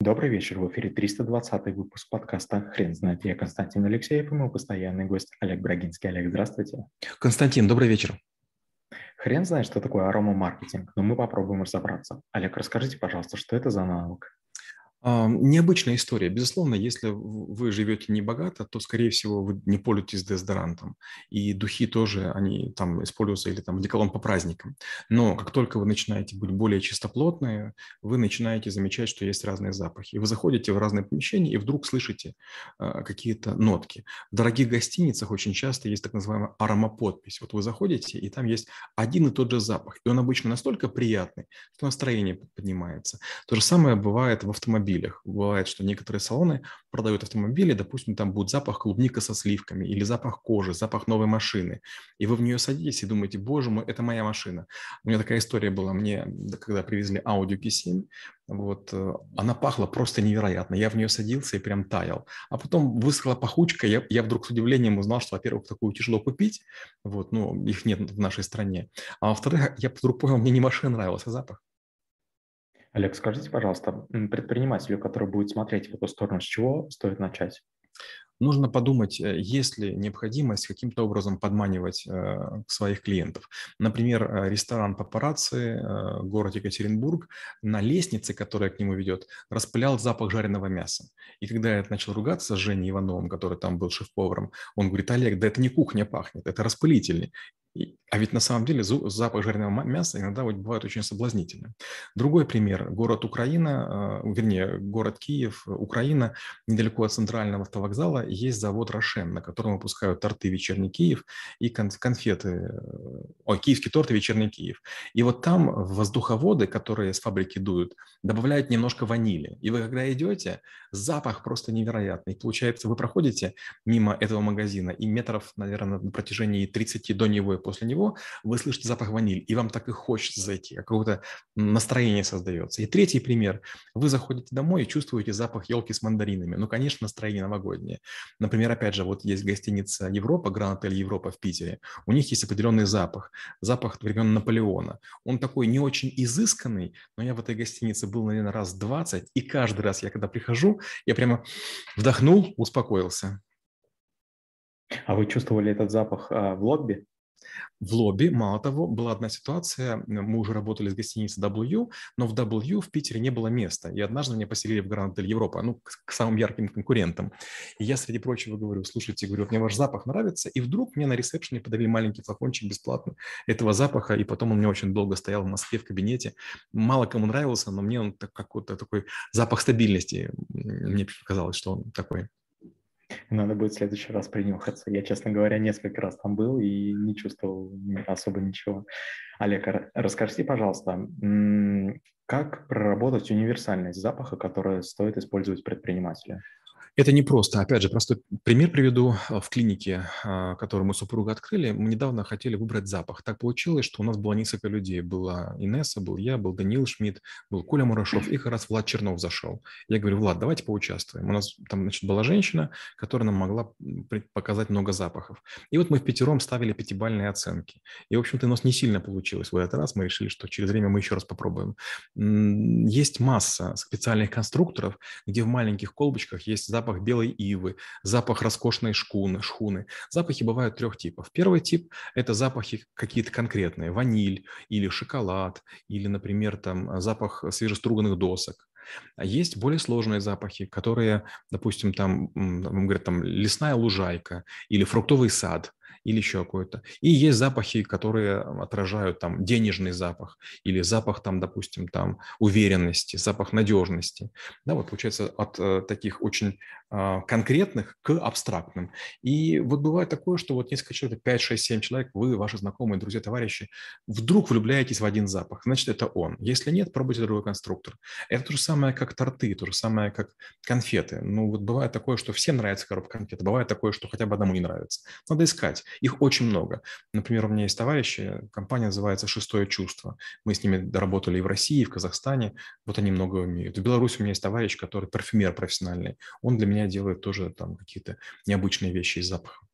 Добрый вечер, в эфире 320 выпуск подкаста «Хрен знает». Я Константин Алексеев и мой постоянный гость Олег Брагинский. Олег, здравствуйте. Константин, добрый вечер. Хрен знает, что такое аромамаркетинг, но мы попробуем разобраться. Олег, расскажите, пожалуйста, что это за навык? Необычная история. Безусловно, если вы живете не богато, то, скорее всего, вы не пользуетесь дезодорантом. И духи тоже, они там используются, или там деколон по праздникам. Но как только вы начинаете быть более чистоплотные, вы начинаете замечать, что есть разные запахи. И вы заходите в разные помещения и вдруг слышите э, какие-то нотки. В дорогих гостиницах очень часто есть так называемая аромаподпись. Вот вы заходите, и там есть один и тот же запах. И он обычно настолько приятный, что настроение поднимается. То же самое бывает в автомобиле автомобилях. Бывает, что некоторые салоны продают автомобили, допустим, там будет запах клубника со сливками или запах кожи, запах новой машины. И вы в нее садитесь и думаете, боже мой, это моя машина. У меня такая история была, мне, когда привезли Audi Q7, вот, э, она пахла просто невероятно. Я в нее садился и прям таял. А потом высохла пахучка, я, я вдруг с удивлением узнал, что, во-первых, такую тяжело купить, вот, ну, их нет в нашей стране. А во-вторых, я вдруг понял, мне не машина нравился, а запах. Олег, скажите, пожалуйста, предпринимателю, который будет смотреть в эту сторону, с чего стоит начать? нужно подумать, э, есть ли необходимость каким-то образом подманивать э, своих клиентов. Например, э, ресторан папарацци, город Екатеринбург, на лестнице, которая к нему ведет, распылял запах жареного мяса. И когда я начал ругаться с Женей Ивановым, который там был шеф-поваром, он говорит, Олег, да это не кухня пахнет, это распылительный. А ведь на самом деле запах жареного мяса иногда бывает очень соблазнительным. Другой пример. Город Украина, э, вернее, город Киев, Украина, недалеко от центрального автовокзала есть завод «Рошен», на котором выпускают торты «Вечерний Киев» и конфеты, э, ой, киевский торт и «Вечерний Киев». И вот там воздуховоды, которые с фабрики дуют, добавляют немножко ванили. И вы когда идете, запах просто невероятный. Получается, вы проходите мимо этого магазина и метров, наверное, на протяжении 30 до него после него, вы слышите запах ваниль, и вам так и хочется зайти, какое-то настроение создается. И третий пример. Вы заходите домой и чувствуете запах елки с мандаринами. Ну, конечно, настроение новогоднее. Например, опять же, вот есть гостиница Европа, Гранд Отель Европа в Питере. У них есть определенный запах. Запах времен Наполеона. Он такой не очень изысканный, но я в этой гостинице был, наверное, раз 20, и каждый раз я когда прихожу, я прямо вдохнул, успокоился. А вы чувствовали этот запах а, в лобби? В лобби. Мало того, была одна ситуация, мы уже работали с гостиницей W, но в W в Питере не было места. И однажды меня поселили в Гранд Отель Европа, ну, к, к самым ярким конкурентам. И я, среди прочего, говорю, слушайте, говорю, мне ваш запах нравится. И вдруг мне на ресепшене подарили маленький флакончик бесплатно этого запаха, и потом он мне очень долго стоял в Москве в кабинете. Мало кому нравился, но мне он так, какой-то такой запах стабильности. Мне показалось, что он такой надо будет в следующий раз принюхаться. Я, честно говоря, несколько раз там был и не чувствовал особо ничего. Олег, расскажите, пожалуйста, как проработать универсальность запаха, которую стоит использовать предпринимателя? Это не просто. Опять же, простой пример приведу. В клинике, а, которую мы супруга открыли, мы недавно хотели выбрать запах. Так получилось, что у нас было несколько людей. Была Инесса, был я, был Данил Шмидт, был Коля Мурашов и как раз Влад Чернов зашел. Я говорю, Влад, давайте поучаствуем. У нас там, значит, была женщина, которая нам могла показать много запахов. И вот мы в пятером ставили пятибальные оценки. И, в общем-то, у нас не сильно получилось в этот раз. Мы решили, что через время мы еще раз попробуем. Есть масса специальных конструкторов, где в маленьких колбочках есть запах белой ивы, запах роскошной шкуны, шхуны. Запахи бывают трех типов. Первый тип – это запахи какие-то конкретные, ваниль или шоколад, или, например, там запах свежеструганных досок. А есть более сложные запахи, которые, допустим, там, говорят, там лесная лужайка или фруктовый сад или еще какой-то. И есть запахи, которые отражают там денежный запах или запах там, допустим, там уверенности, запах надежности. Да, вот получается от э, таких очень э, конкретных к абстрактным. И вот бывает такое, что вот несколько человек, 5, 6, 7 человек, вы, ваши знакомые, друзья, товарищи, вдруг влюбляетесь в один запах. Значит, это он. Если нет, пробуйте другой конструктор. Это то же самое, как торты, то же самое, как конфеты. Ну, вот бывает такое, что всем нравится коробка конфет, бывает такое, что хотя бы одному не нравится. Надо искать. Их очень много. Например, у меня есть товарищи, компания называется «Шестое чувство». Мы с ними работали и в России, и в Казахстане. Вот они много умеют. В Беларуси у меня есть товарищ, который парфюмер профессиональный. Он для меня делает тоже там какие-то необычные вещи из запаха.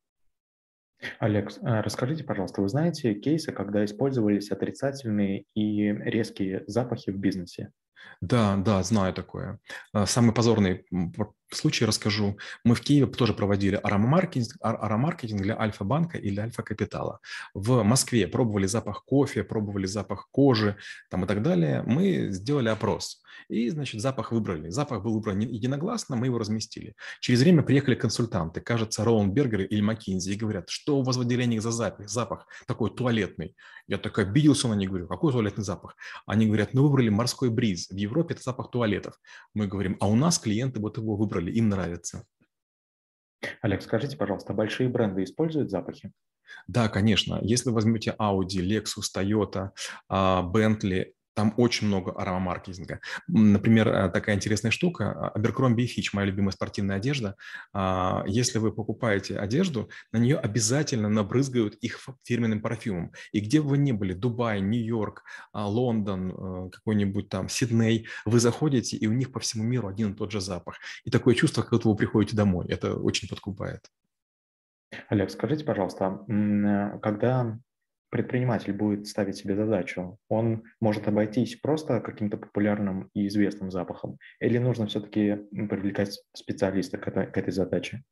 Олег, а расскажите, пожалуйста, вы знаете кейсы, когда использовались отрицательные и резкие запахи в бизнесе? Да, да, знаю такое. А, самый позорный случай расскажу. Мы в Киеве тоже проводили аромамаркетинг, аромаркетинг для Альфа-банка или Альфа-капитала. В Москве пробовали запах кофе, пробовали запах кожи там и так далее. Мы сделали опрос. И, значит, запах выбрали. Запах был выбран единогласно, мы его разместили. Через время приехали консультанты, кажется, Роун Бергер или Маккинзи, и говорят, что у вас в отделении за запах? Запах такой туалетный. Я так обиделся на них, говорю, какой туалетный запах? Они говорят, ну, выбрали морской бриз. В Европе это запах туалетов. Мы говорим, а у нас клиенты вот его выбрали, им нравится. Олег, скажите, пожалуйста, большие бренды используют запахи? Да, конечно. Если возьмете Audi, Lexus, Toyota, а, Bentley, там очень много аромамаркетинга. Например, э, такая интересная штука. А, Abercrombie Fitch, моя любимая спортивная одежда. А, если вы покупаете одежду, на нее обязательно набрызгают их фирменным парфюмом. И где бы вы ни были, Дубай, Нью-Йорк, а, Лондон, э, какой-нибудь там Сидней, вы заходите, и у них по всему миру один и тот же запах. И такое чувство, как будто вы приходите домой. Это очень подкупает. Олег, скажите, пожалуйста, э, когда предприниматель будет ставить себе задачу, он может обойтись просто каким-то популярным и известным запахом, или нужно все-таки привлекать специалиста к этой, к этой задаче?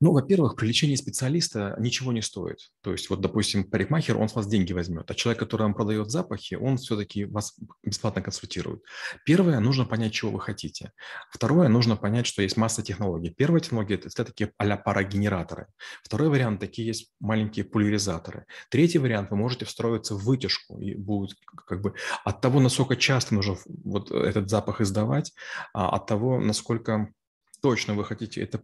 Ну, во-первых, привлечение специалиста ничего не стоит. То есть, вот, допустим, парикмахер, он с вас деньги возьмет, а человек, который вам продает запахи, он все-таки вас бесплатно консультирует. Первое, нужно понять, чего вы хотите. Второе, нужно понять, что есть масса технологий. Первая технология – это такие а-ля парогенераторы. Второй вариант – такие есть маленькие пульверизаторы. Третий вариант – вы можете встроиться в вытяжку, и будет как бы от того, насколько часто нужно вот этот запах издавать, а от того, насколько точно вы хотите это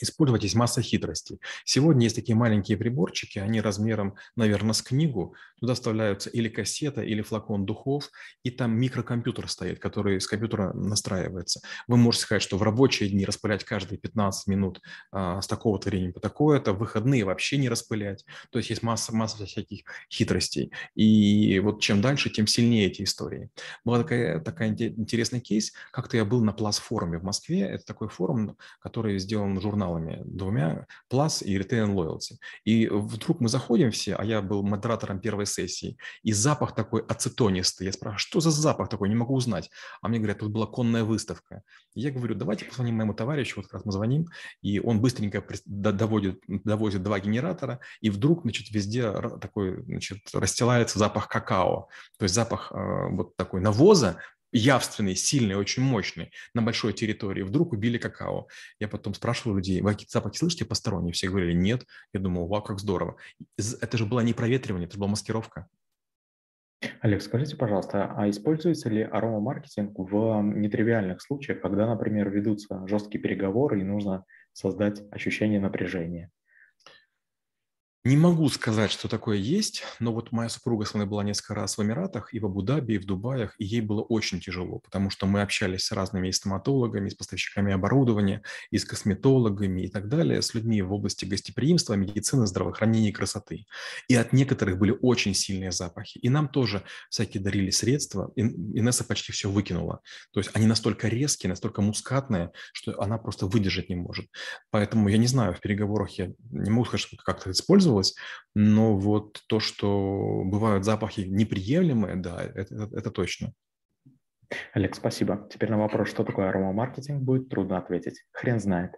использовать есть масса хитростей. Сегодня есть такие маленькие приборчики, они размером, наверное, с книгу. Туда вставляются или кассета, или флакон духов, и там микрокомпьютер стоит, который с компьютера настраивается. Вы можете сказать, что в рабочие дни распылять каждые 15 минут а, с такого-то времени по такое-то, в выходные вообще не распылять. То есть есть масса, масса всяких хитростей. И вот чем дальше, тем сильнее эти истории. Был такая, такая интересный кейс. Как-то я был на Плас-форуме в Москве. Это такой форум, который сделан журнал каналами двумя, Plus и Retain Loyalty. И вдруг мы заходим все, а я был модератором первой сессии, и запах такой ацетонистый. Я спрашиваю, что за запах такой, не могу узнать. А мне говорят, тут была конная выставка. Я говорю, давайте позвоним моему товарищу, вот как раз мы звоним, и он быстренько доводит, довозит два генератора, и вдруг, значит, везде такой, значит, расстилается запах какао. То есть запах э, вот такой навоза, явственный, сильный, очень мощный на большой территории, вдруг убили какао. Я потом спрашивал людей, вы какие-то запахи слышите посторонние? Все говорили, нет. Я думал, вау, как здорово. Это же было не проветривание, это была маскировка. Олег, скажите, пожалуйста, а используется ли аромамаркетинг в нетривиальных случаях, когда, например, ведутся жесткие переговоры и нужно создать ощущение напряжения? Не могу сказать, что такое есть, но вот моя супруга с вами была несколько раз в Эмиратах, и в Абу-Даби, и в Дубаях, и ей было очень тяжело, потому что мы общались с разными и стоматологами, и с поставщиками оборудования, и с косметологами и так далее, с людьми в области гостеприимства, медицины, здравоохранения и красоты. И от некоторых были очень сильные запахи. И нам тоже всякие дарили средства, и Инесса почти все выкинула. То есть они настолько резкие, настолько мускатные, что она просто выдержать не может. Поэтому я не знаю, в переговорах я не могу сказать, что как-то использовать, использовалось, но вот то, что бывают запахи неприемлемые, да, это, это, точно. Олег, спасибо. Теперь на вопрос, что такое аромамаркетинг, будет трудно ответить. Хрен знает.